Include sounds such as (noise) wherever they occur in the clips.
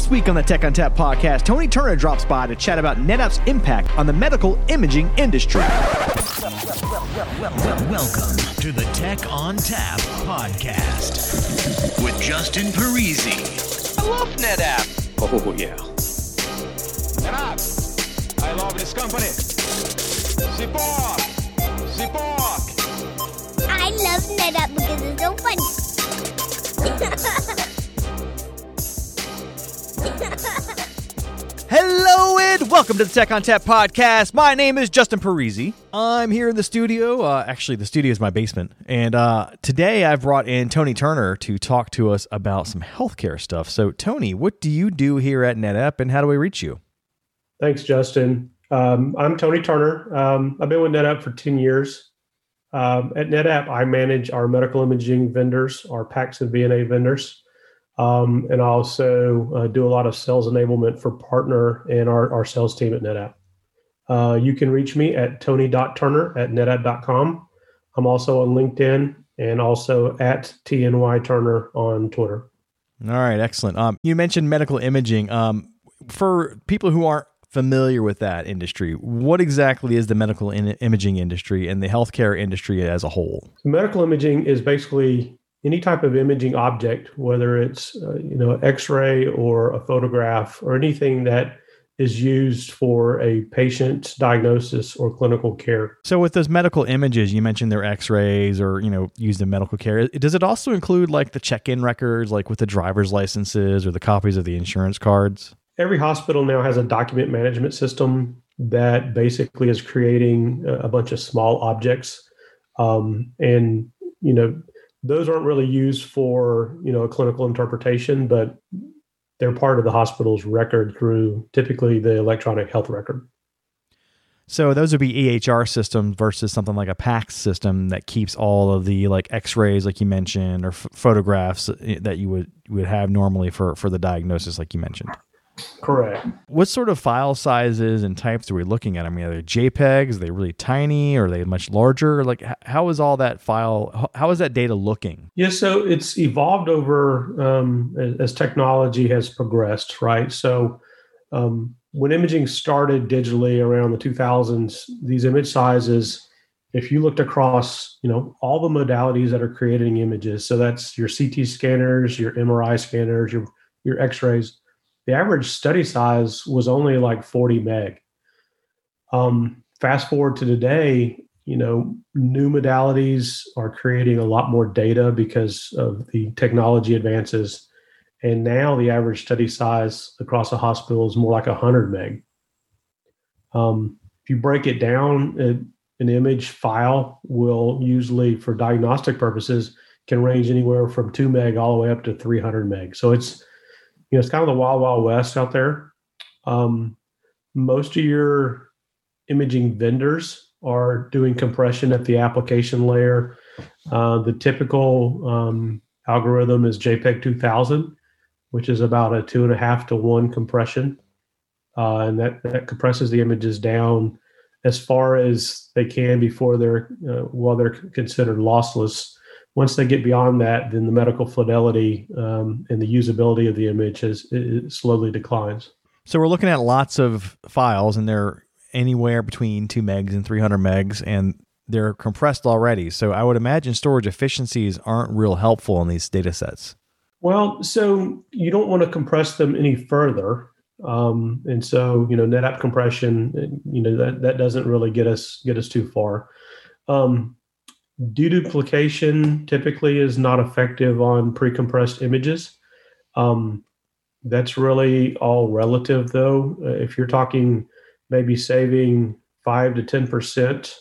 This week on the Tech ONTAP podcast, Tony Turner drops by to chat about NetApp's impact on the medical imaging industry. Welcome to the Tech ONTAP podcast with Justin Parisi. I love NetApp. Oh, yeah. NetApp. I love this company. Support. Support. I love NetApp because it's so funny. (laughs) welcome to the Tech ONTAP podcast. My name is Justin Parisi. I'm here in the studio. Uh, actually, the studio is my basement. And uh, today I've brought in Tony Turner to talk to us about some healthcare stuff. So, Tony, what do you do here at NetApp and how do we reach you? Thanks, Justin. Um, I'm Tony Turner. Um, I've been with NetApp for 10 years. Um, at NetApp, I manage our medical imaging vendors, our PACS and VNA vendors. Um, and I also uh, do a lot of sales enablement for partner and our, our sales team at NetApp. Uh, you can reach me at tony.turner at netapp.com. I'm also on LinkedIn and also at TNY Turner on Twitter. All right, excellent. Um, you mentioned medical imaging. Um, for people who aren't familiar with that industry, what exactly is the medical in- imaging industry and the healthcare industry as a whole? Medical imaging is basically any type of imaging object, whether it's uh, you know X-ray or a photograph or anything that is used for a patient's diagnosis or clinical care. So, with those medical images, you mentioned they're X-rays or you know used in medical care. Does it also include like the check-in records, like with the driver's licenses or the copies of the insurance cards? Every hospital now has a document management system that basically is creating a bunch of small objects, um, and you know those aren't really used for you know a clinical interpretation, but they're part of the hospital's record through typically the electronic health record. So those would be EHR systems versus something like a PACS system that keeps all of the like X-rays, like you mentioned, or f- photographs eh, that you would would have normally for for the diagnosis, like you mentioned. Correct. What sort of file sizes and types are we looking at? I mean, are they JPEGs? Are they really tiny? Or are they much larger? Like, how is all that file? How is that data looking? Yeah, so it's evolved over um, as, technology has progressed, right? So um, when imaging started digitally around the 2000s, these image sizes, if you looked across, you know, all the modalities that are creating images, so that's your CT scanners, your MRI scanners, your your X-rays the average study size was only like 40 meg. Um, fast forward to today, you know, new modalities are creating a lot more data because of the technology advances. And now the average study size across a hospital is more like 100 meg. Um, if you break it down, it, an image file will usually, for diagnostic purposes, can range anywhere from 2 meg all the way up to 300 meg. So it's you know, it's kind of the wild, wild west out there. Um, most of your imaging vendors are doing compression at the application layer. Uh, the typical um, algorithm is JPEG 2000, which is about a two and a half to one compression. Uh, and that, that compresses the images down as far as they can before they're, uh, while they're considered lossless once they get beyond that, then the medical fidelity um, and the usability of the image has slowly declines. So we're looking at lots of files, and they're anywhere between two megs and 300 megs, and they're compressed already. So I would imagine storage efficiencies aren't real helpful in these data sets. Well, so you don't want to compress them any further. Um, and so, you know, NetApp compression, you know, that, that doesn't really get us get us too far. Um, deduplication typically is not effective on pre-compressed images. Um, that's really all relative, though. Uh, if you're talking maybe saving five to ten percent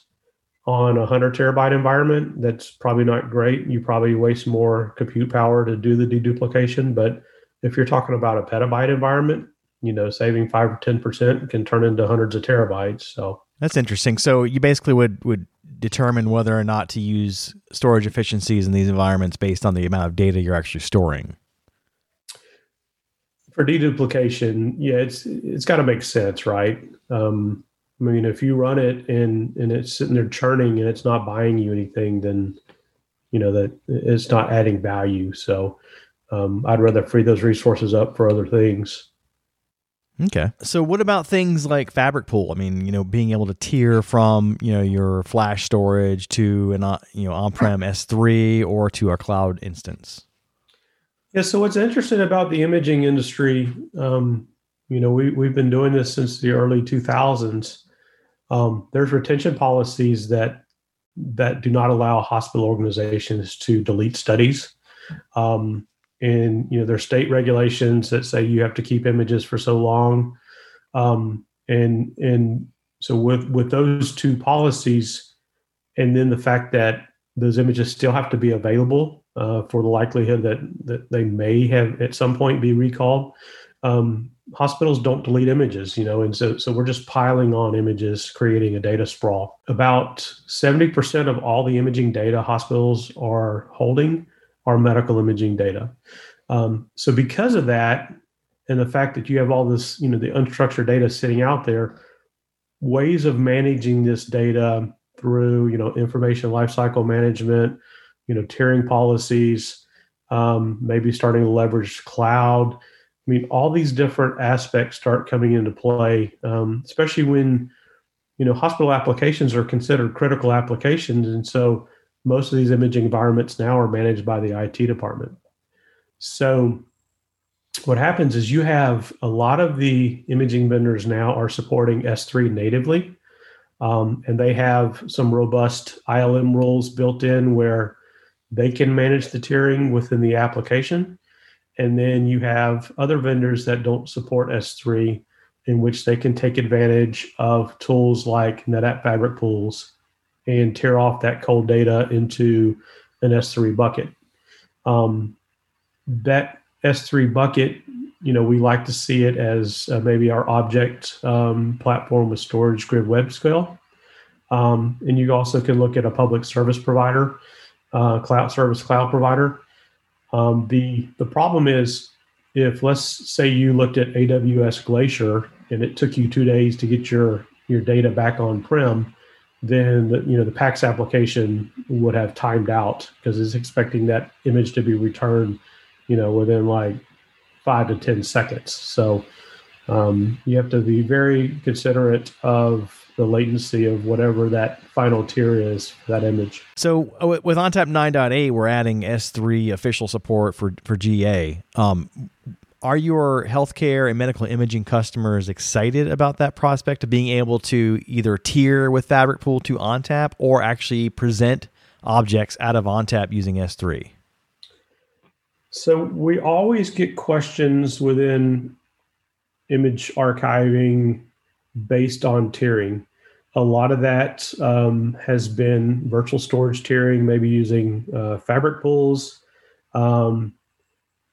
on a hundred terabyte environment, that's probably not great. You probably waste more compute power to do the deduplication. But if you're talking about a petabyte environment, you know, saving five or ten percent can turn into hundreds of terabytes. So that's interesting. So you basically would would determine whether or not to use storage efficiencies in these environments based on the amount of data you're actually storing. For deduplication, yeah, it's it's got to make sense, right? Um, I mean, if you run it and and it's sitting there churning and it's not buying you anything, then you know that it's not adding value. So um, I'd rather free those resources up for other things. Okay. So what about things like Fabric Pool? I mean, you know, being able to tier from, you know, your flash storage to an, uh, you know, on-prem S3 or to a cloud instance. Yeah. So what's interesting about the imaging industry, um, you know, we, we've been doing this since the early 2000s. Um, there's retention policies that that do not allow hospital organizations to delete studies. Um, and you know there's state regulations that say you have to keep images for so long. Um, and and so with with those two policies and then the fact that those images still have to be available uh, for the likelihood that that they may have at some point be recalled um, hospitals don't delete images you know and so so we're just piling on images creating a data sprawl. About 70% of all the imaging data hospitals are holding our medical imaging data. Um, so because of that, and the fact that you have all this, you know, the unstructured data sitting out there, ways of managing this data through, you know, information lifecycle management, you know, tiering policies, um, maybe starting to leverage cloud. I mean, all these different aspects start coming into play, um, especially when, you know, hospital applications are considered critical applications, and so most of these imaging environments now are managed by the IT department. So what happens is you have a lot of the imaging vendors now are supporting S3 natively. Um, and they have some robust ILM rules built in where they can manage the tiering within the application. And then you have other vendors that don't support S3, in which they can take advantage of tools like NetApp Fabric Pools and tier off that cold data into an S3 bucket. Um, that S3 bucket, you know, we like to see it as uh, maybe our object um, platform with storage grid web scale. Um, and you also can look at a public service provider, uh, cloud service cloud provider. Um, the the problem is if let's say you looked at AWS Glacier and it took you two days to get your your data back on prem, then the, you know the PACS application would have timed out because it's expecting that image to be returned, you know, within like five to ten seconds. So um, you have to be very considerate of the latency of whatever that final tier is for that image. So uh, with ONTAP 9.8, we're adding S3 official support for for GA. Um, are your healthcare and medical imaging customers excited about that prospect of being able to either tier with Fabric Pool to ONTAP or actually present objects out of ONTAP using S3? So we always get questions within image archiving based on tiering. A lot of that um, has been virtual storage tiering, maybe using uh, fabric pools. Um,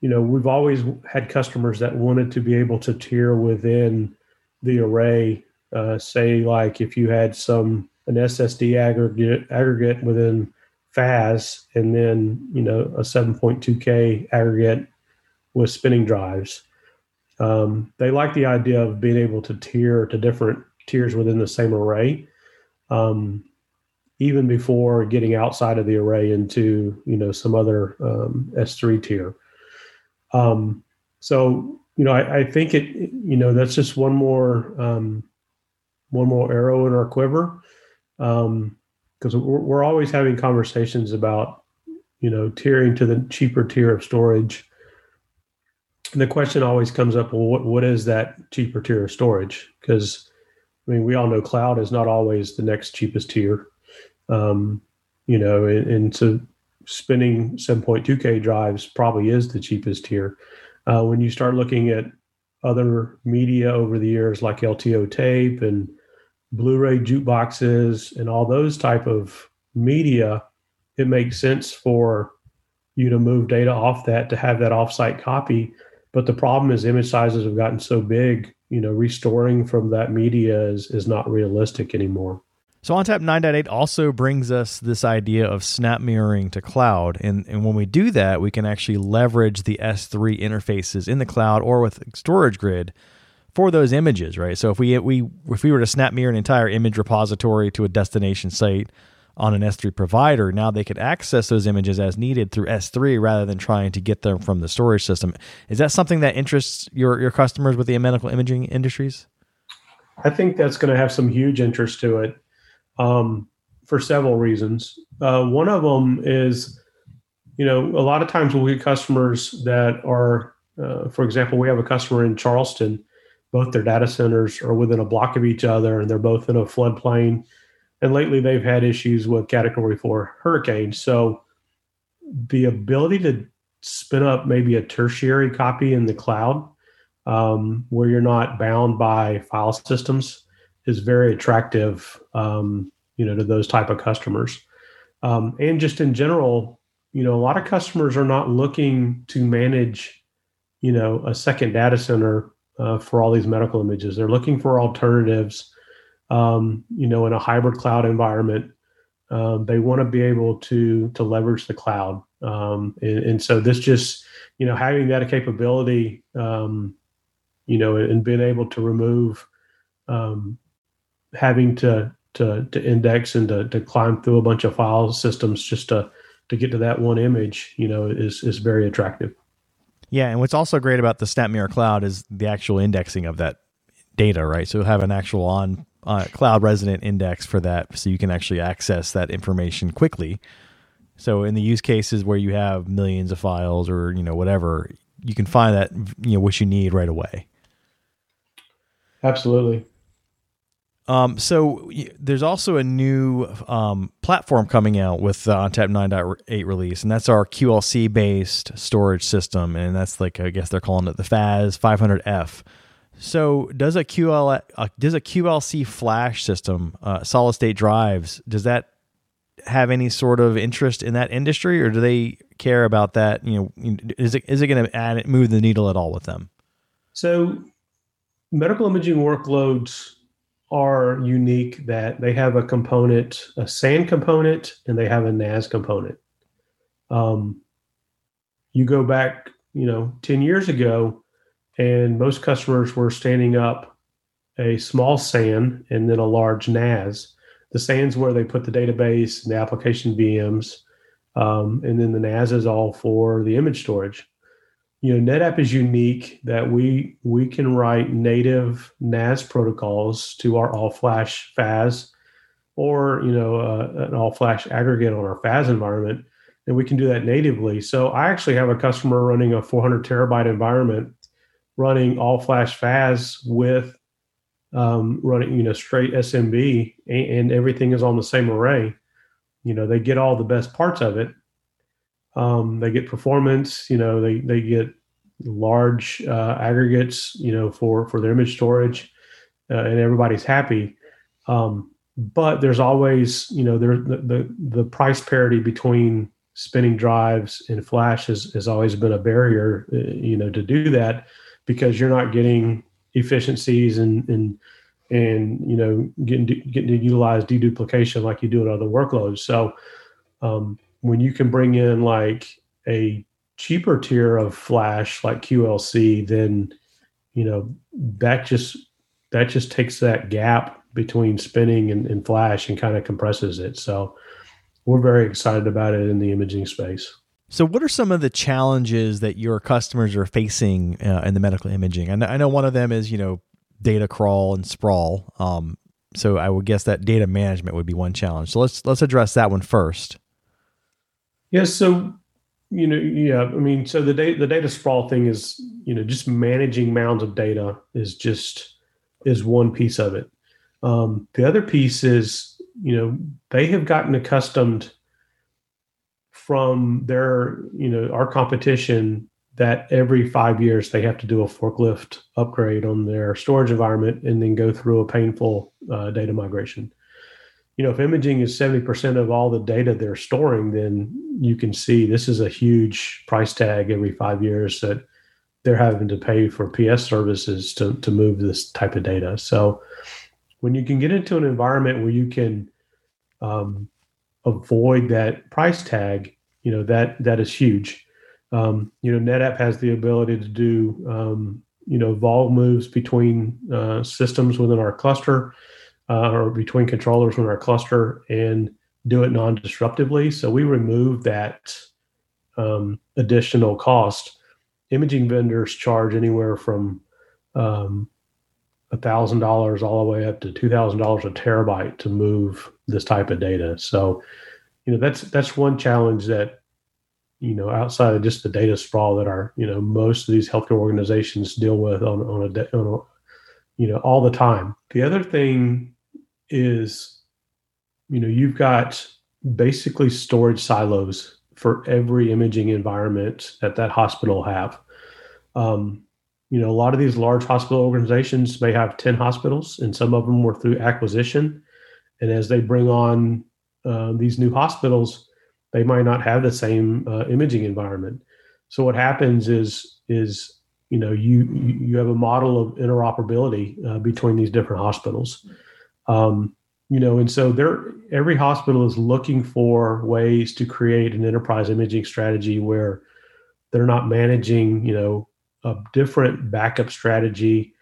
you know, we've always had customers that wanted to be able to tier within the array. Uh, say, like if you had some an SSD aggregate aggregate within FAS, and then you know a 7.2K aggregate with spinning drives. Um, they like the idea of being able to tier to different tiers within the same array, um, even before getting outside of the array into you know some other um, S3 tier. Um, so you know, I, I, think it. You know, that's just one more um, one more arrow in our quiver, because um, we're, we're always having conversations about you know tiering to the cheaper tier of storage. And the question always comes up: Well, what what is that cheaper tier of storage? Because I mean, we all know cloud is not always the next cheapest tier. Um, you know, and, and so spinning 7.2K drives probably is the cheapest here. Uh, when you start looking at other media over the years like LTO tape and Blu-ray jukeboxes and all those type of media, it makes sense for you to move data off that to have that offsite copy. But the problem is image sizes have gotten so big, you know, restoring from that media is, is not realistic anymore. So ONTAP 9.8 also brings us this idea of snap mirroring to cloud. And, and when we do that, we can actually leverage the S3 interfaces in the cloud or with Storage Grid for those images, right? So if we, we if we were to snap mirror an entire image repository to a destination site on an S3 provider, now they could access those images as needed through S3 rather than trying to get them from the storage system. Is that something that interests your, your customers with the medical imaging industries? I think that's going to have some huge interest to it um, for several reasons. Uh, one of them is, you know, a lot of times we'll get customers that are, uh, for example, we have a customer in Charleston. Both their data centers are within a block of each other, and they're both in a floodplain and lately they've had issues with category four hurricanes. So the ability to spin up maybe a tertiary copy in the cloud um, where you're not bound by file systems is very attractive, um, you know, to those type of customers. Um, and just in general, you know, a lot of customers are not looking to manage, you know, a second data center uh, for all these medical images. They're looking for alternatives um, you know, in a hybrid cloud environment. Um, they want to be able to to leverage the cloud, um, and, and, so this just you know having that capability, um, you know, and being able to remove um, having to to to index and to, to climb through a bunch of file systems just to to get to that one image, you know, is is very attractive. Yeah, and what's also great about the SnapMirror Cloud is the actual indexing of that data, right? So have an actual on uh, cloud resident index for that so you can actually access that information quickly so in the use cases where you have millions of files or you know whatever you can find that you know what you need right away absolutely um, so there's also a new um, platform coming out with the ONTAP 9.8 release, and that's our QLC based storage system, and that's like I guess they're calling it the FAS 500F. So does a QL uh, does a QLC flash system, uh, solid state drives, does that have any sort of interest in that industry, or do they care about that? You know, is it is it going to add move the needle at all with them? So, medical imaging workloads are unique that they have a component, a SAN component, and they have a NAS component. Um, you go back, you know, ten years ago and most customers were standing up a small SAN and then a large NAS. The SAN's where they put the database and the application VMs, um, and then the NAS is all for the image storage. You know, NetApp is unique that we we can write native NAS protocols to our all flash FAS, or you know, uh, an all flash aggregate on our FAS environment, and we can do that natively. So I actually have a customer running a 400 terabyte environment running all flash FAS with um, running, you know, straight SMB and, and, everything is on the same array. You know, they get all the best parts of it. Um, they get performance, you know, they, they get large uh, aggregates, you know, for, for their image storage uh, and everybody's happy. Um, but there's always, you know, there, the, the, the price parity between spinning drives and flash has, has always been a barrier, uh, you know, to do that because you're not getting efficiencies and and and you know getting getting to utilize deduplication like you do in other workloads. So um, when you can bring in like a cheaper tier of flash like QLC, then you know that just that just takes that gap between spinning and, and flash and kind of compresses it. So we're very excited about it in the imaging space. So, what are some of the challenges that your customers are facing uh, in the medical imaging? Know, I know, one of them is you know data crawl and sprawl. Um, so, I would guess that data management would be one challenge. So, let's let's address that one first. Yes. so you know, yeah. I mean, so the data the data sprawl thing is you know just managing mounds of data is just is one piece of it. Um, the other piece is you know they have gotten accustomed from their, you know, our competition that every five years they have to do a forklift upgrade on their storage environment and then go through a painful uh, data migration. You know, if imaging is 70% of all the data they're storing, then you can see this is a huge price tag every five years that they're having to pay for PS services to, to move this type of data. So when you can get into an environment where you can um, avoid that price tag, you know that that is huge. Um, you know, NetApp has the ability to do um, you know vol moves between uh, systems within our cluster uh, or between controllers within our cluster, and do it non-disruptively. So we remove that um, additional cost. Imaging vendors charge anywhere from um, thousand dollars all the way up to two thousand dollars a terabyte to move this type of data. So, you know, that's that's one challenge that you know outside of just the data sprawl that our you know most of these healthcare organizations deal with on on a, on a you know all the time. The other thing is, you know, you've got basically storage silos for every imaging environment that that hospital have. Um, you know, a lot of these large hospital organizations may have 10 hospitals, and some of them were through acquisition. And as they bring on uh, these new hospitals, they might not have the same uh, imaging environment. So what happens is is you know you you have a model of interoperability uh, between these different hospitals. Um, you know, and so there every hospital is looking for ways to create an enterprise imaging strategy where they're not managing you know a different backup strategy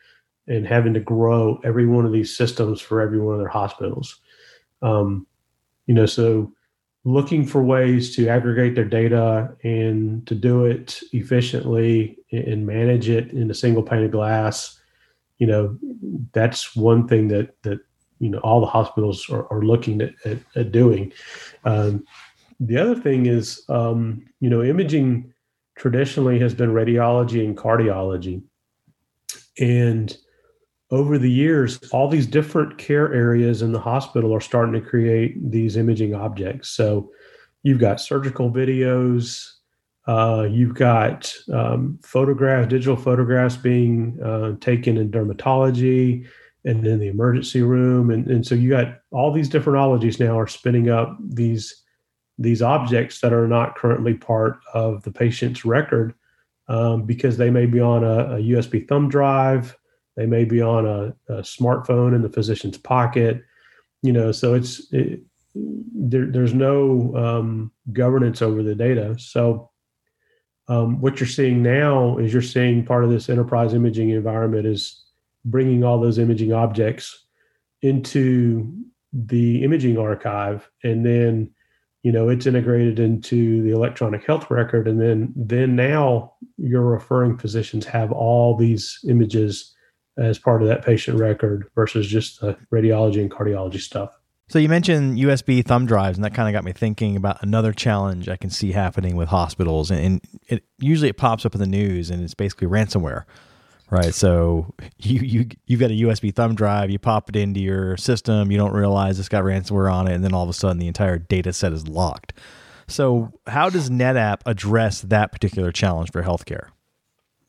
and having to grow every one of these systems for every one of their hospitals. Um, you know, so looking for ways to aggregate their data and to do it efficiently and manage it in a single pane of glass. You know, that's one thing that that you know all the hospitals are, are looking at, at, at doing. Um, the other thing is, um, you know, imaging traditionally has been radiology and cardiology. And over the years, all these different care areas in the hospital are starting to create these imaging objects. So you've got surgical videos, uh, you've got um, photographs, digital photographs being uh, taken in dermatology and in the emergency room. And, and so you got all these different ologies now are spinning up these these objects that are not currently part of the patient's record um, because they may be on a, a, USB thumb drive, they may be on a, a, smartphone in the physician's pocket, you know. So it's it, there, there's no um, governance over the data. So um, what you're seeing now is you're seeing part of this enterprise imaging environment is bringing all those imaging objects into the imaging archive. And then you know it's integrated into the electronic health record. And then then now your referring physicians have all these images as part of that patient record versus just the radiology and cardiology stuff. So you mentioned usb thumb drives and that kind of got me thinking about another challenge i can see happening with hospitals. And, it usually it pops up in the news and it's basically ransomware right? So you you you've got a USB thumb drive, you pop it into your system, you don't realize it's got ransomware on it, and then all of a sudden the entire data set is locked. So how does NetApp address that particular challenge for healthcare?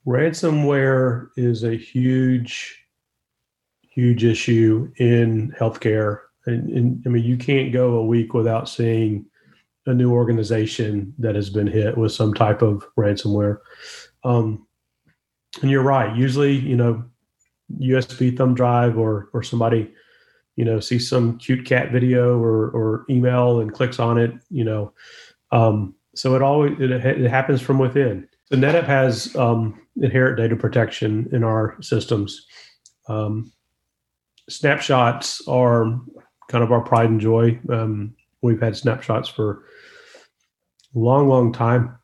Ransomware is a huge, huge issue in healthcare. And, and I mean, you can't go a week without seeing a new organization that has been hit with some type of ransomware. Um, and you're right. Usually, you know, USB thumb drive or or somebody, you know, sees some cute cat video or or email and clicks on it. You know, um, so it always it, it happens from within. So NetApp has um, inherent data protection in our systems. Um, snapshots are kind of our pride and joy. Um, we've had snapshots for a long, long time,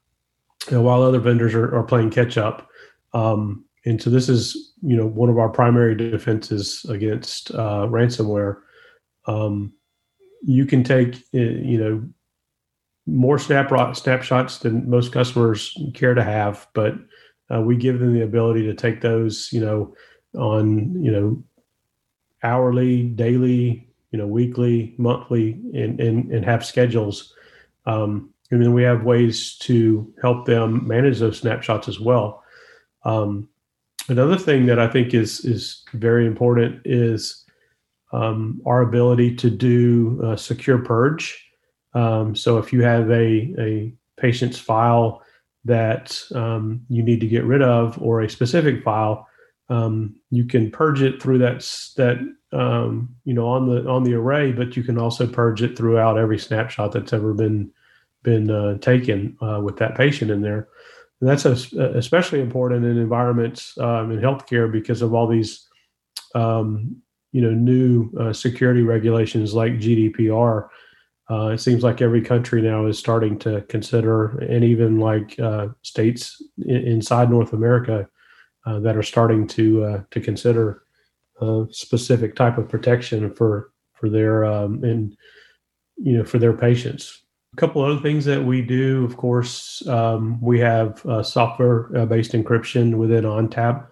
and while other vendors are, are playing catch up. Um, and so this is, you know, one of our primary defenses against uh, ransomware. Um, you can take, uh, you know, more snap snapshots than most customers care to have, but uh, we give them the ability to take those, you know, on, you know, hourly, daily, you know, weekly, monthly, and and, and have schedules. Um, and then we have ways to help them manage those snapshots as well. Um, another thing that I think is is very important is um, our ability to do secure purge. Um, so if you have a a patient's file that um, you need to get rid of or a specific file, um, you can purge it through that that um, you know on the on the array, but you can also purge it throughout every snapshot that's ever been been uh, taken uh, with that patient in there. And that's especially important in environments um, in healthcare because of all these, um, you know, new uh, security regulations like GDPR. Uh, it seems like every country now is starting to consider, and even like uh, states in, inside North America uh, that are starting to uh, to consider a specific type of protection for for their um, and you know for their patients. A couple other things that we do, of course, um, we have uh, software-based encryption within ONTAP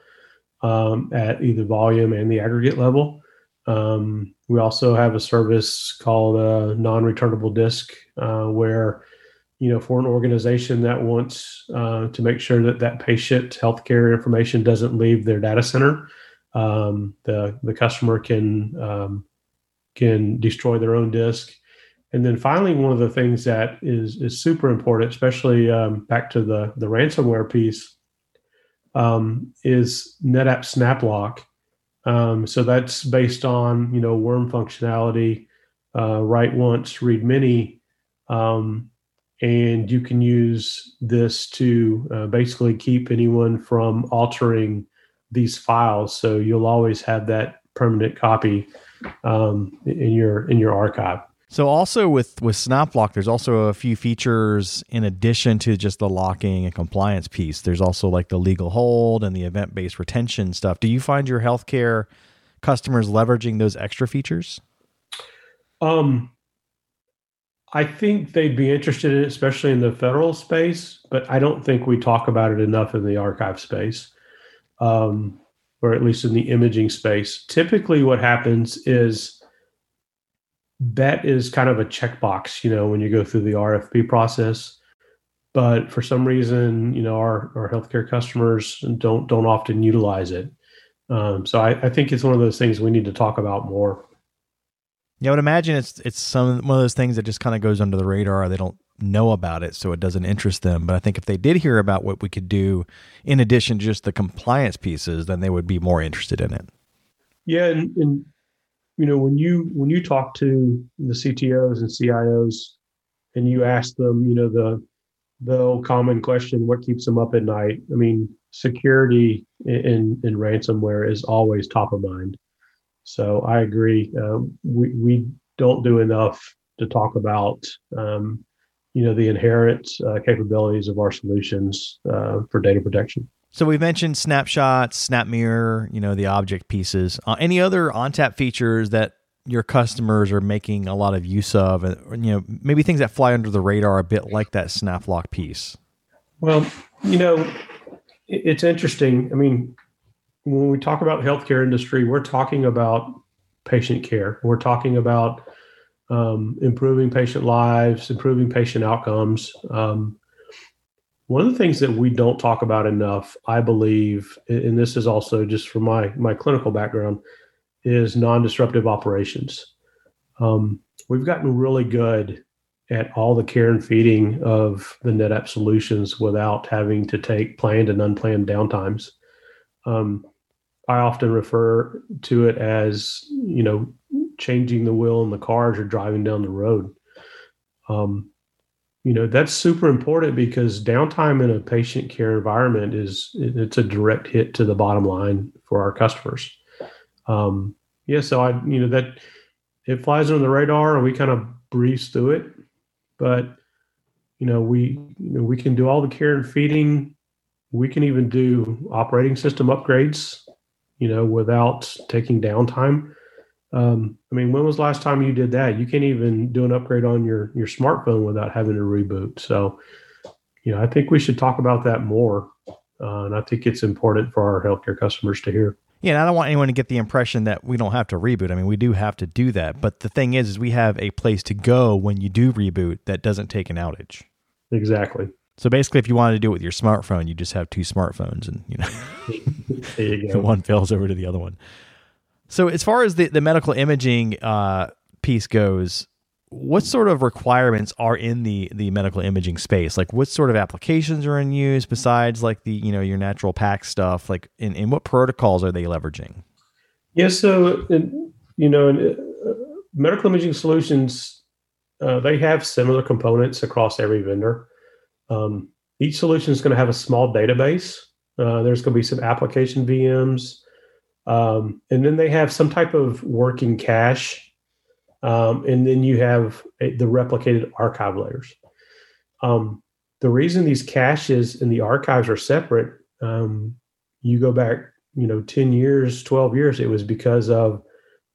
um, at either volume and the aggregate level. Um, we also have a service called a non-returnable disk, uh, where you know for an organization that wants uh, to make sure that that patient healthcare information doesn't leave their data center, um, the the customer can um, can destroy their own disk. And then finally, one of the things that is is super important, especially um, back to the the ransomware piece, um, is NetApp SnapLock. Um, so that's based on you know worm functionality, uh, write once, read many, um, and you can use this to uh, basically keep anyone from altering these files. So you'll always have that permanent copy um, in your in your archive. So also with with SnapLock, there's also a few features in addition to just the locking and compliance piece. There's also like the legal hold and the event based retention stuff. Do you find your healthcare customers leveraging those extra features? Um, I think they'd be interested in it, especially in the federal space, but I don't think we talk about it enough in the archive space, um, or at least in the imaging space. Typically, what happens is that is kind of a checkbox, you know, when you go through the RFP process. But for some reason, you know, our, our healthcare customers don't don't often utilize it. Um, so I, I think it's one of those things we need to talk about more. Yeah, I would imagine it's it's some one of those things that just kind of goes under the radar. They don't know about it, so it doesn't interest them. But I think if they did hear about what we could do in addition to just the compliance pieces, then they would be more interested in it. Yeah, and, and you know when you when you talk to the CTOs and CIOs and you ask them, you know the the old common question, what keeps them up at night? I mean, security in in ransomware is always top of mind. So I agree. Um, we we don't do enough to talk about um, you know the inherent uh, capabilities of our solutions uh, for data protection. So we've mentioned snapshots, SnapMirror, you know, the object pieces. Uh, any other ONTAP features that your customers are making a lot of use of, and you know, maybe things that fly under the radar a bit, like that SnapLock piece. Well, you know, it's interesting. I mean, when we talk about healthcare industry, we're talking about patient care. We're talking about um, improving patient lives, improving patient outcomes. Um, one of the things that we don't talk about enough, I believe, and this is also just from my my clinical background, is non-disruptive operations. Um, we've gotten really good at all the care and feeding of the NetApp solutions without having to take planned and unplanned downtimes. Um, I often refer to it as, you know, changing the wheel in the car as you're driving down the road. Um, you know that's super important because downtime in a patient care environment is it's a direct hit to the bottom line for our customers. Um yeah so i you know that it flies under the radar and we kind of breeze through it. But you know we you know we can do all the care and feeding. We can even do operating system upgrades you know without taking downtime um, I mean, when was the last time you did that? You can't even do an upgrade on your your smartphone without having to reboot. So, you know, I think we should talk about that more, uh, and I think it's important for our healthcare customers to hear. Yeah, and I don't want anyone to get the impression that we don't have to reboot. I mean, we do have to do that, but the thing is, is we have a place to go when you do reboot that doesn't take an outage. Exactly. So basically, if you wanted to do it with your smartphone, you just have two smartphones, and you know, (laughs) there you (laughs) go. one fails over to the other one. So, as far as the, the medical imaging uh, piece goes, what sort of requirements are in the the medical imaging space? Like, what sort of applications are in use besides like the you know your natural pack stuff? Like, in, in what protocols are they leveraging? Yeah, so in, you know, in, uh, medical imaging solutions uh, they have similar components across every vendor. Um, each solution is going to have a small database. Uh, there's going to be some application VMs. Um, and then they have some type of working cache um, and then you have a, the replicated archive layers. Um, the reason these caches and the archives are separate, um, you go back, you know, 10 years, 12 years, it was because of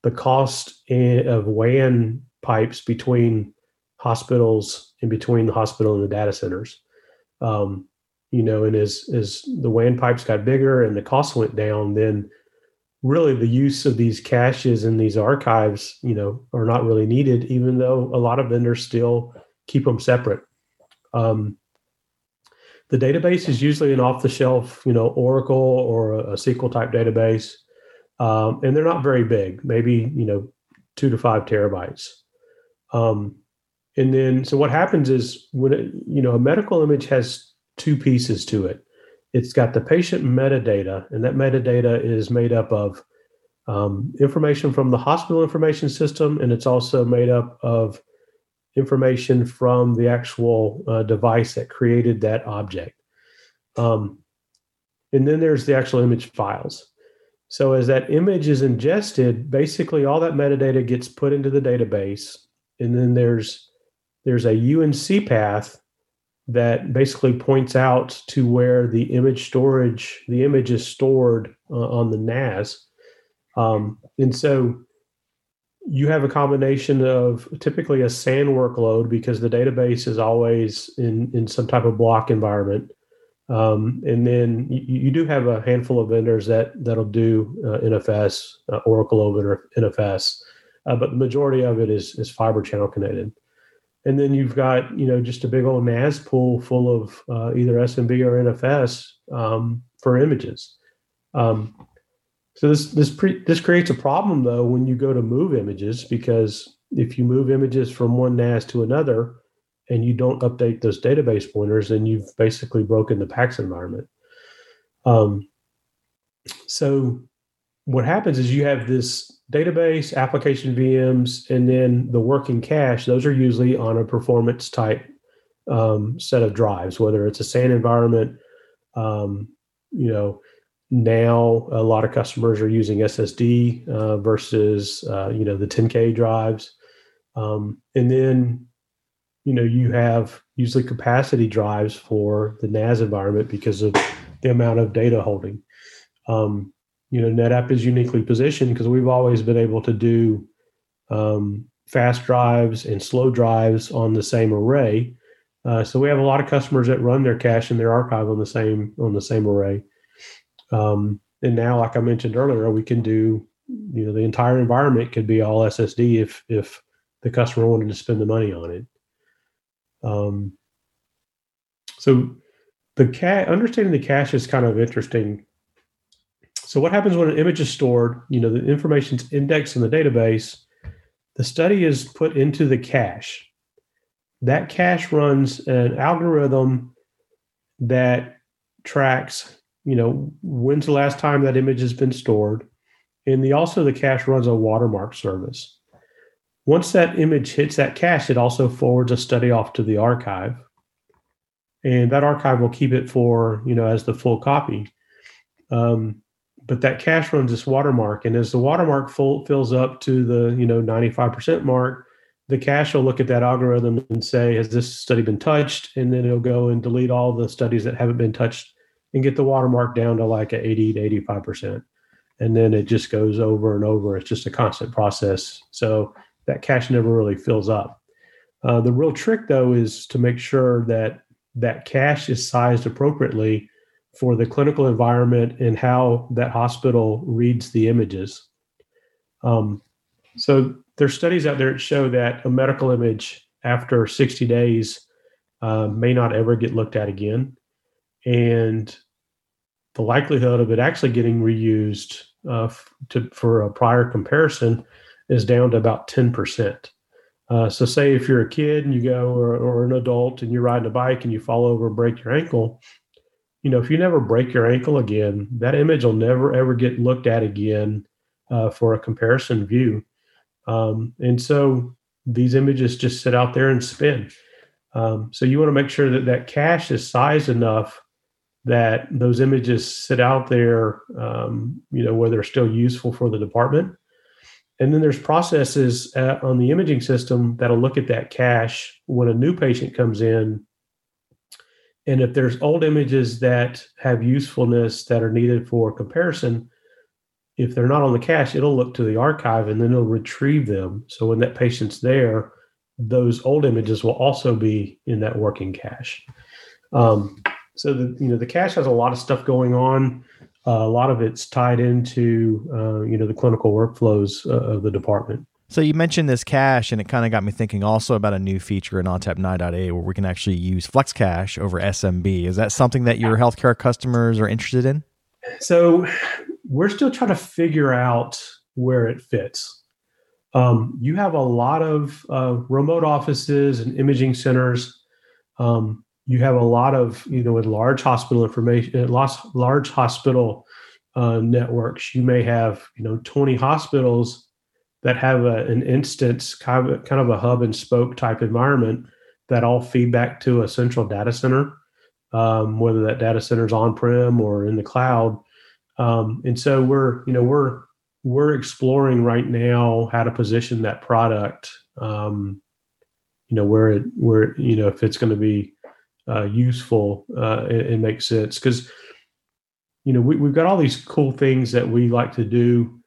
the cost of WAN pipes between hospitals and between the hospital and the data centers. Um, you know, and as as the WAN pipes got bigger and the cost went down, then really the use of these caches and these archives, you know, are not really needed, even though a lot of vendors still keep them separate. Um, the database is usually an off-the-shelf, you know, Oracle or a, a SQL type database, um, and they're not very big, maybe you know, two to five terabytes. Um, and then, so what happens is when it, you know a medical image has two pieces to it it's got the patient metadata, and that metadata is made up of um, information from the hospital information system, and it's also made up of information from the actual uh, device that created that object. Um, and then there's the actual image files. So as that image is ingested, basically all that metadata gets put into the database, and then there's there's a UNC path that basically points out to where the image storage, the image is stored uh, on the NAS. Um, and so you have a combination of typically a SAN workload because the database is always in, in some type of block environment. Um, and then you, you, do have a handful of vendors that that'll do uh, NFS, uh, Oracle over NFS, uh, but the majority of it is is fiber channel connected and then you've got you know just a big old NAS pool full of uh, either SMB or NFS um, for images. Um, so this this pre- this creates a problem though when you go to move images because if you move images from one NAS to another and you don't update those database pointers, then you've basically broken the PACS environment. Um, so what happens is you have this database, application VMs, and then the working cache, those are usually on a performance type um, set of drives, whether it's a SAN environment. Um, you know, now a lot of customers are using SSD uh, versus, uh, you know, the 10K drives. Um, and then, you know, you have usually capacity drives for the NAS environment because of the amount of data holding. Um, you know, NetApp is uniquely positioned because we've always been able to do um, fast drives and slow drives on the same array. Uh, so we have a lot of customers that run their cache and their archive on the same on the same array. Um, and now, like I mentioned earlier, we can do you know the entire environment could be all SSD if if the customer wanted to spend the money on it. Um, so the cache understanding the cache is kind of interesting so what happens when an image is stored? You know, the information's indexed in the database. The study is put into the cache. That cache runs an algorithm that tracks, you know, when's the last time that image has been stored. And the also the cache runs a watermark service. Once that image hits that cache, it also forwards a study off to the archive. And that archive will keep it for, you know, as the full copy. Um, but that cache runs this watermark and as the watermark full, fills up to the you know 95% mark the cache will look at that algorithm and say has this study been touched? And then it'll go and delete all the studies that haven't been touched and get the watermark down to like a 80 to 85% and then it just goes over and over. It's just a constant process. So that cache never really fills up. Uh, the real trick though is to make sure that that cache is sized appropriately for the clinical environment and how that hospital reads the images. Um, so there's studies out there that show that a medical image after 60 days uh, may not ever get looked at again, and the likelihood of it actually getting reused uh, to, for a prior comparison is down to about 10%. Uh, so, say if you're a kid and you go, or, or, an adult, and you're riding a bike and you fall over and break your ankle, you know, if you never break your ankle again, that image will never ever get looked at again uh, for a comparison view. Um, and so these images just sit out there and spin. Um, so you want to make sure that that cache is sized enough that those images sit out there, um, you know, where they're still useful for the department. and then there's processes uh, on the imaging system that'll look at that cache when a new patient comes in. And if there's old images that have usefulness that are needed for comparison, if they're not on the cache, it'll look to the archive and then it'll retrieve them. So when that patient's there, those old images will also be in that working cache. Um, so the you know the cache has a lot of stuff going on. Uh, a lot of it's tied into uh, you know the clinical workflows uh, of the department. So you mentioned this cache, and it kind of got me thinking also about a new feature in ONTAP 9.8 where we can actually use FlexCache over SMB. Is that something that your healthcare customers are interested in? So we're still trying to figure out where it fits. Um, you have a lot of uh, remote offices and imaging centers. Um, you have a lot of, you know, with large hospital information, large, large hospital uh, networks. You may have, you know, 20 hospitals that have a, an instance, kind of, kind of a hub and spoke type environment that all feed back to a central data center, um, whether that data center is on prem or in the cloud. Um, and so we're, you know, we're we're exploring right now how to position that product. Um, you know, where it where you know if it's going to be uh, useful uh, and, and make sense because you know we, we've got all these cool things that we like to do.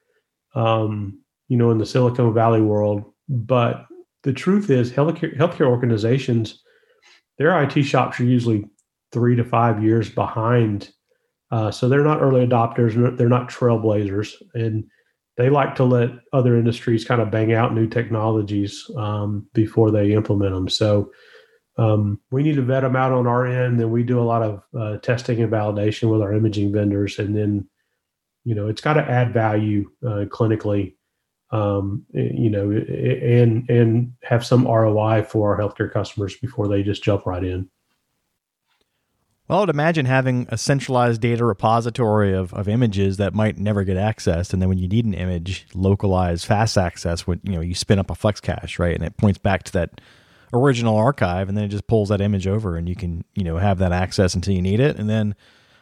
Um, you know, in the Silicon Valley world, but the truth is, healthcare healthcare organizations, their IT shops are usually three to five years behind uh, so they're not early adopters, they're not trailblazers, and they like to let other industries kind of bang out new technologies um, before they implement them. So um, we need to vet them out on our end. Then we do a lot of uh, testing and validation with our imaging vendors, and then you know it's got to add value uh, clinically, um, eh, you know, eh, eh, and and have some ROI for our healthcare customers before they just jump right in. Well, I would imagine having a centralized data repository of, of images that might never get accessed, and then when you need an image, localized fast access. When you know you spin up a FlexCache, right, and it points back to that original archive, and then it just pulls that image over, and you can you know have that access until you need it, and then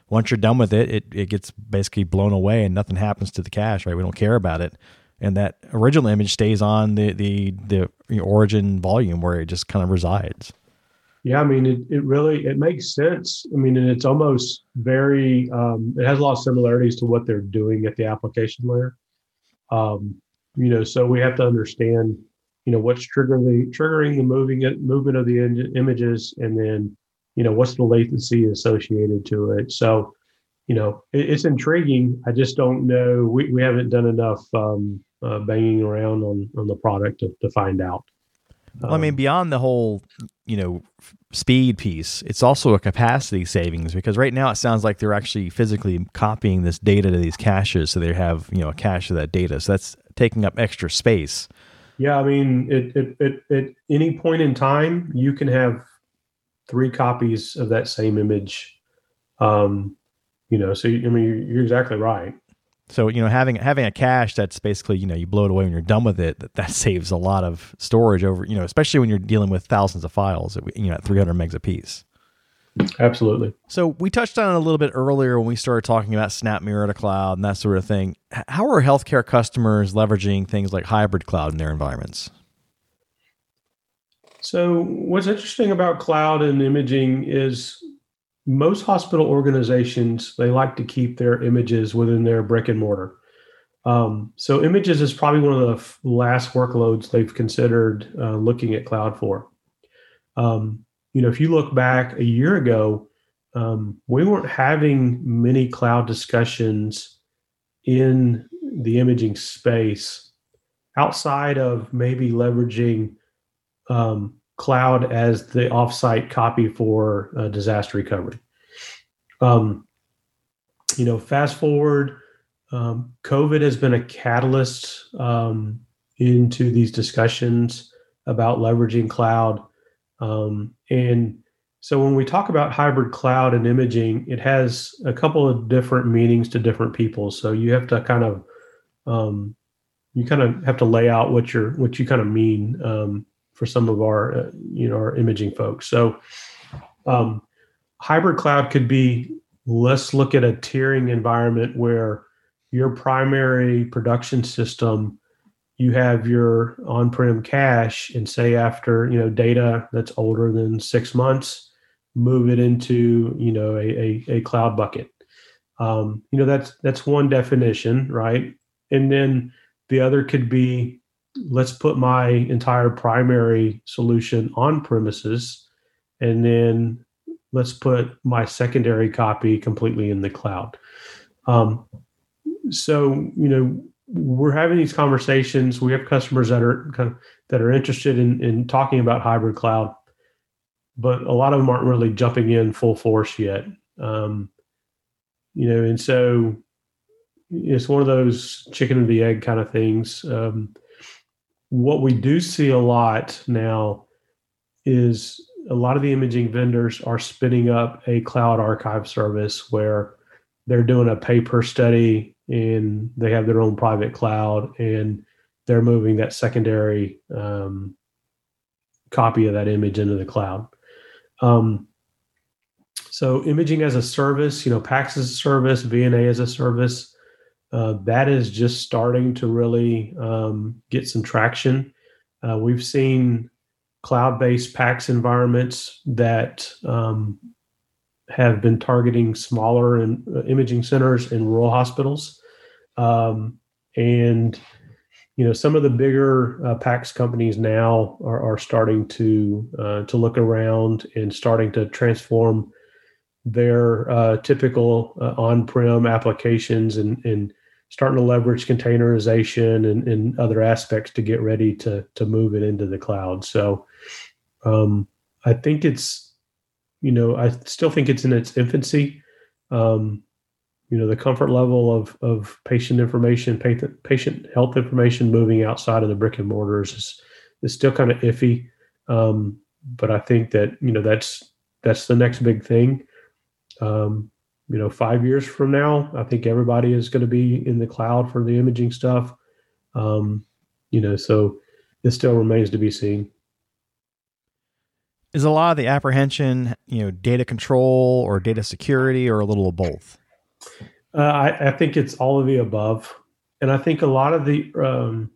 once you're done with it, it it gets basically blown away, and nothing happens to the cache, right? We don't care about it, and that original image stays on the the the origin volume where it just kind of resides. Yeah, I mean, it, it really it makes sense. I mean, and it's almost very um, it has a lot of similarities to what they're doing at the application layer. Um, you know, so we have to understand, you know, what's triggering the triggering the moving movement of the in, images, and then, you know, what's the latency associated to it. So, you know, it, it's intriguing. I just don't know. We we haven't done enough um, uh, banging around on on the product to, to find out. Well, I mean, um, beyond the whole, you know, speed piece, it's also a capacity savings because right now it sounds like they're actually physically copying this data to these caches, so they have you know a cache of that data. So that's taking up extra space. Yeah, I mean, it, it, it, at any point in time, you can have three copies of that same image. Um, you know, so I mean, you're, you're exactly right. So you know, having having a cache that's basically you know you blow it away when you're done with it. That, that (laughs) saves a lot of storage over you know, especially when you're dealing with thousands of files. You know, at 300 megs a piece. Absolutely. So we touched on it a little bit earlier when we started talking about SnapMirror to cloud and that sort of thing. How are healthcare customers leveraging things like hybrid cloud in their environments? So what's interesting about cloud and imaging is most hospital organizations they like to keep their images within their brick and mortar. Um, so images is probably one of the f- last workloads they've considered uh, looking at cloud for. Um, you know if you look back a year ago um, we weren't having many cloud discussions in the imaging space outside of maybe leveraging um, cloud as the offsite copy for uh, disaster recovery. Um, you know, fast forward, um, COVID has been a catalyst um, into these discussions about leveraging cloud. Um, and so when we talk about hybrid cloud and imaging, it has a couple of different meanings to different people. So you have to kind of um, you kind of have to lay out what you're what you kind of mean um, for some of our uh, you know our imaging folks. So um, hybrid cloud could be let's look at a tiering environment where your primary production system you have your on-prem cache and say after you know data that's older than six months move it into you know a, a, a cloud bucket um, you know that's that's one definition right and then the other could be let's put my entire primary solution on premises and then let's put my secondary copy completely in the cloud um, so you know we're having these conversations. We have customers that are kind of that are interested in in talking about hybrid cloud, but a lot of them aren't really jumping in full force yet. Um, you know, and so it's one of those chicken and the egg kind of things. Um, what we do see a lot now is a lot of the imaging vendors are spinning up a cloud archive service where they're doing a pay per study and they have their own private cloud and they're moving that secondary um, copy of that image into the cloud. Um, so imaging as a service, you know, PACS as a service, VNA as a service, uh, that is just starting to really um, get some traction. Uh, we've seen cloud-based PACS environments that um, have been targeting smaller and uh, imaging centers in rural hospitals. Um, and you know some of the bigger uh, PACS companies now are, are starting to uh, to look around and starting to transform their uh, typical uh, on-prem applications and, and starting to leverage containerization and, and other aspects to get ready to to move it into the cloud. So um, I think it's you know, I still think it's in its infancy. Um, you know, the comfort level of of patient information, patient patient health information moving outside of the brick and mortars is is still kind of iffy. Um, but I think that you know that's that's the next big thing. Um, you know, five years from now, I think everybody is going to be in the cloud for the imaging stuff. Um, you know, so it still remains to be seen is a lot of the apprehension, you know, data control or data security or a little of both? Uh, I, I, think it's all of the above. And I think a lot of the, um,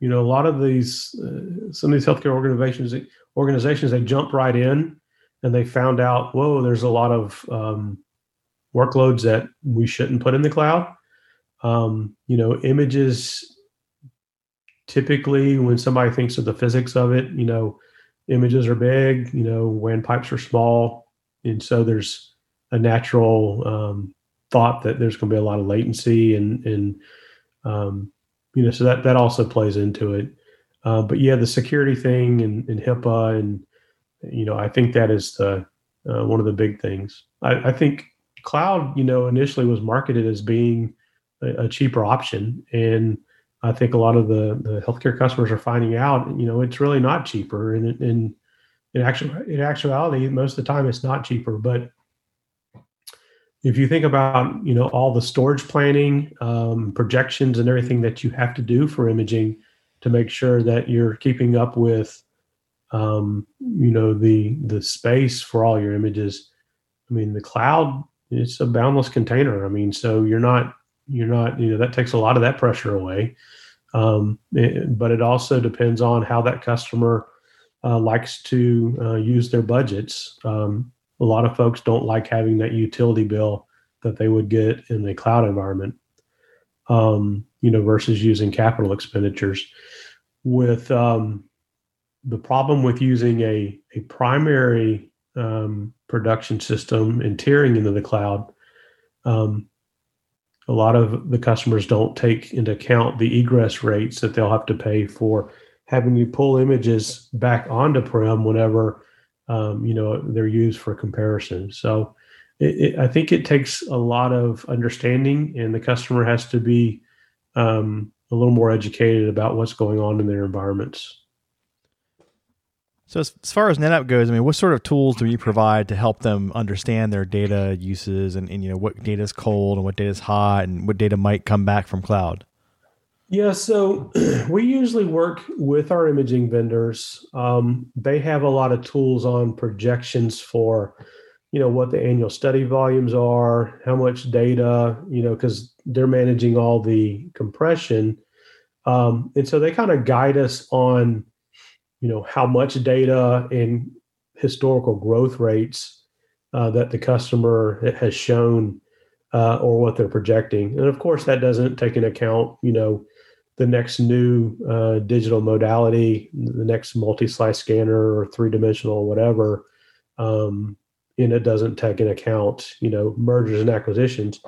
you know, a lot of these, uh, some of these healthcare organizations, organizations, they jump right in and they found out, whoa, there's a lot of um, workloads that we shouldn't put in the cloud. Um, you know, images typically when somebody thinks of the physics of it, you know, images are big, you know, WAN pipes are small. And so there's a natural um, thought that there's going to be a lot of latency and, and um, you know, so that, that also plays into it. Uh, but yeah, the security thing and, and, HIPAA and, you know, I think that is the, uh, one of the big things. I, I, think cloud, you know, initially was marketed as being a, a cheaper option. And, I think a lot of the, the healthcare customers are finding out, you know, it's really not cheaper. And in, in, actual, in actuality, most of the time it's not cheaper. But if you think about, you know, all the storage planning, um, projections and everything that you have to do for imaging to make sure that you're keeping up with, um, you know, the, the space for all your images. I mean, the cloud, it's a boundless container. I mean, so you're not you're not you know that takes a lot of that pressure away. Um, it, but it also depends on how that customer uh, likes to uh, use their budgets. Um, a lot of folks don't like having that utility bill that they would get in the cloud environment um, you know versus using capital expenditures. With um, the problem with using a, a primary um, production system and tiering into the cloud um, a lot of the customers don't take into account the egress rates that they'll have to pay for having you pull images back onto prem whenever um, you know they're used for comparison. So it, it, i think it takes a lot of understanding and the customer has to be um, a little more educated about what's going on in their environments so as, as, far as NetApp goes, I mean, what sort of tools do you provide to help them understand their data uses and, and you know what data is cold and what data is hot and what data might come back from cloud? Yeah, so (clears throat) we usually work with our imaging vendors. Um, they have a lot of tools on projections for, you know, what the annual study volumes are, how much data, you know, because they're managing all the compression Um, and so they kind of guide us on, you know, how much data and historical growth rates uh, that the customer has shown uh, or what they're projecting. And of course, that doesn't take into account, you know, the next new uh, digital modality, the next multi-slice scanner or three-dimensional whatever, um, and it doesn't take into account, you know, mergers and acquisitions.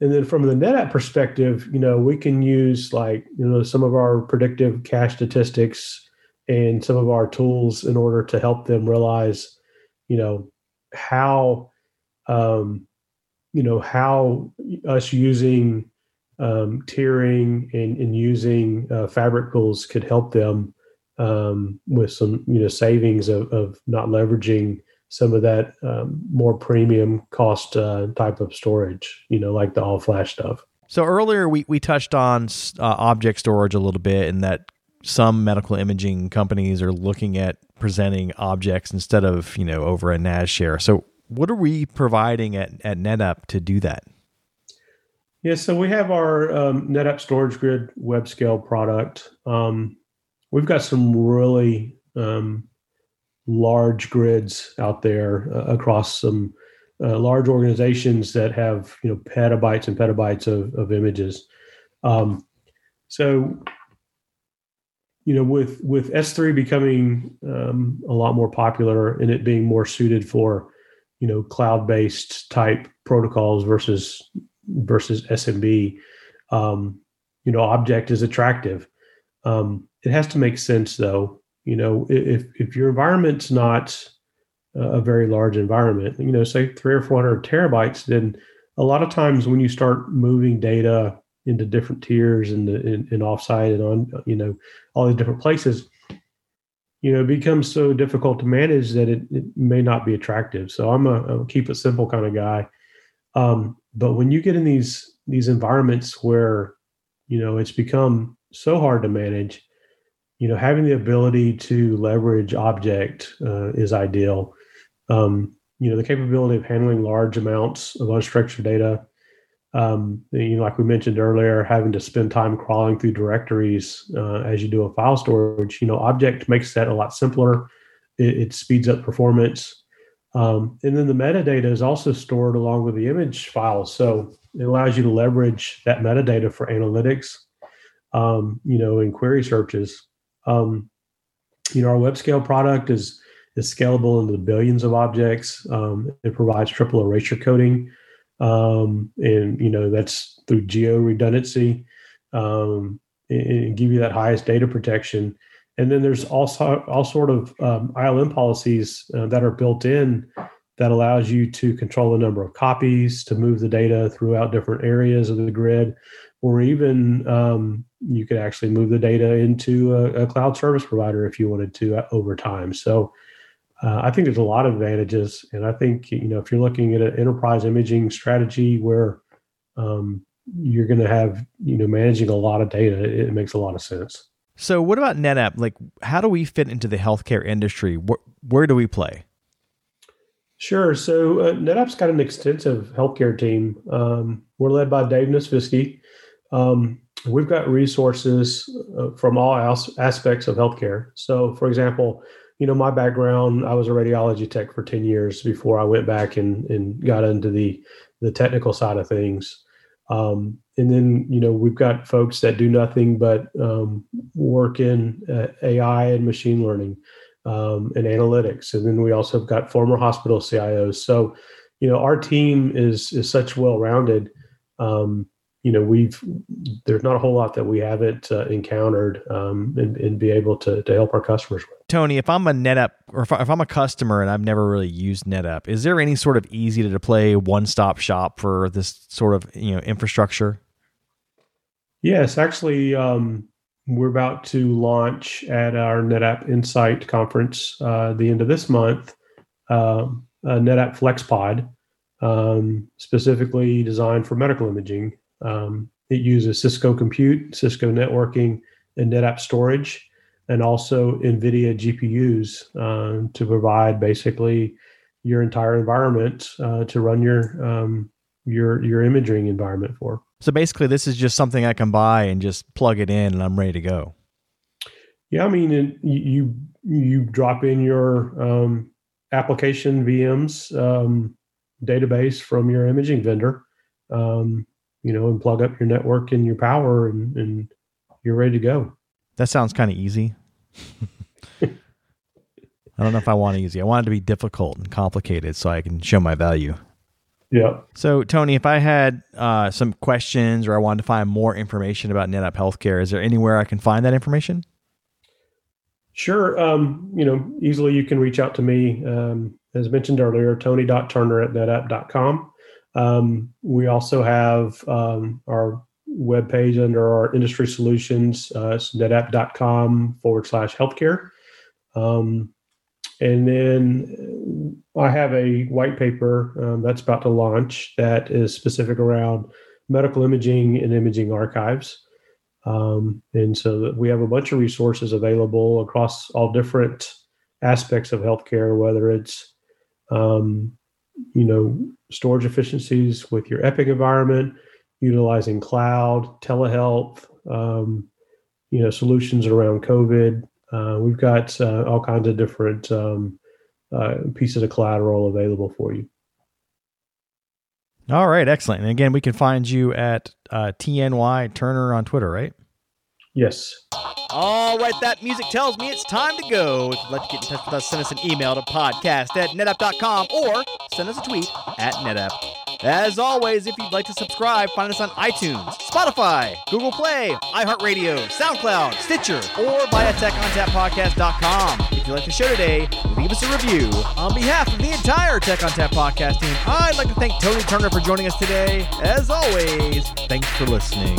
And then from the NetApp perspective, you know, we can use like, you know, some of our predictive cache statistics and some of our tools in order to help them realize, you know, how, um, you know, how us using um, tiering and, and using uh, FabricPools could help them um, with some, you know, savings of, of not leveraging some of that um, more premium cost uh, type of storage, you know, like the all flash stuff. So earlier we, we touched on uh, object storage a little bit and that some medical imaging companies are looking at presenting objects instead of, you know, over a NAS share. So what are we providing at, at NetApp to do that? Yeah, so we have our um, NetApp StorageGRID Webscale product. Um, we've got some really um, large grids out there uh, across some uh, large organizations that have you know petabytes and petabytes of, of images. Um, so you know with with S3 becoming um, a lot more popular and it being more suited for you know cloud based type protocols versus versus SMB, um, you know object is attractive. Um, it has to make sense though you know if if your environment's not a very large environment you know say three or four hundred terabytes then a lot of times when you start moving data into different tiers and in, in offsite and on you know all these different places you know it becomes so difficult to manage that it, it may not be attractive. So i'm a, a keep it simple kind of guy. Um, but when you get in these these environments where you know it's become so hard to manage you know having the ability to leverage object uh, is ideal. Um, you know the capability of handling large amounts of unstructured data um, you know like we mentioned earlier having to spend time crawling through directories uh, as you do a file storage you know object makes that a lot simpler. It, it speeds up performance. Um, and then the metadata is also stored along with the image files. So it allows you to leverage that metadata for analytics um, you know in query searches. Um, you know, our Webscale product is is scalable into billions of objects. Um, it provides triple erasure coding, um, and you know that's through geo redundancy, um, and, and, give you that highest data protection. And then there's also all sort of um, ILM policies uh, that are built in that allows you to control the number of copies, to move the data throughout different areas of the grid, or even um, you could actually move the data into a, a, cloud service provider if you wanted to uh, over time. So uh, I think there's a lot of advantages, and I think you know if you're looking at an enterprise imaging strategy where um, you're going to have you know managing a lot of data, it, it, makes a lot of sense. So what about NetApp? Like, how do we fit into the healthcare industry? Where, where do we play? Sure. So uh, NetApp's got an extensive healthcare team. Um, we're led by Dave Nesvisky. Um, we've got resources uh, from all as- aspects of healthcare. So, for example, you know, my background, I was a radiology tech for 10 years before I went back and, and got into the, the technical side of things. Um, and then, you know, we've got folks that do nothing but um, work in uh, AI and machine learning um, and analytics. And then we also have got former hospital CIOs. So, you know, our team is is such well rounded. Um, you know we've there's not a whole lot that we haven't uh, encountered um, and, and, be able to, to help our customers with. Tony, if I'm a NetApp or if, I, if I'm a customer and I've never really used NetApp, is there any sort of easy to deploy one stop shop for this sort of you know infrastructure? Yes, actually, um, we're about to launch at our NetApp Insight conference uh, the end of this month. Uh, NetApp FlexPod, um, specifically designed for medical imaging. Um, it uses Cisco Compute, Cisco Networking, and NetApp Storage, and also NVIDIA GPUs uh, to provide basically your entire environment uh, to run your um, your your imaging environment for. So basically, this is just something I can buy and just plug it in, and I'm ready to go. Yeah, I mean, it, you you drop in your um, application VMs um, database from your imaging vendor, um, you know, and plug up your network and your power, and, and you're ready to go. That sounds kind of easy. I don't know if I want easy. I want it to be difficult and complicated so I can show my value. Yeah. So, Tony, if I had uh, some questions or I wanted to find more information about NetApp Healthcare, is there anywhere I can find that information? Sure. Um, you know, easily you can reach out to me. Um, as mentioned earlier, tony.turner at netapp.com. Um, we also have um, our webpage under our industry solutions. Uh, netapp.com forward slash healthcare. Um, and then I have a white paper um, that's about to launch that is specific around medical imaging and imaging archives. Um, and so we have a bunch of resources available across all different aspects of healthcare, whether it's, um, you know, storage efficiencies with your Epic environment, utilizing cloud, telehealth, um, you know, solutions around COVID. Uh, we've got uh, all kinds of different um, uh, pieces of collateral available for you. All right, excellent. And again, we can find you at uh, TNY Turner on Twitter, right? Yes. All right, that music tells me it's time to go. If you'd like to get in touch with us, send us an email to podcast at netapp.com or send us a tweet at netapp. As always, if you'd like to subscribe, find us on iTunes, Spotify, Google Play, iHeartRadio, SoundCloud, Stitcher, or via TechOnTapPodcast.com. If you like the show today, leave us a review. On behalf of the entire Tech ONTAP podcast team, I'd like to thank Tony Turner for joining us today. As always, thanks for listening.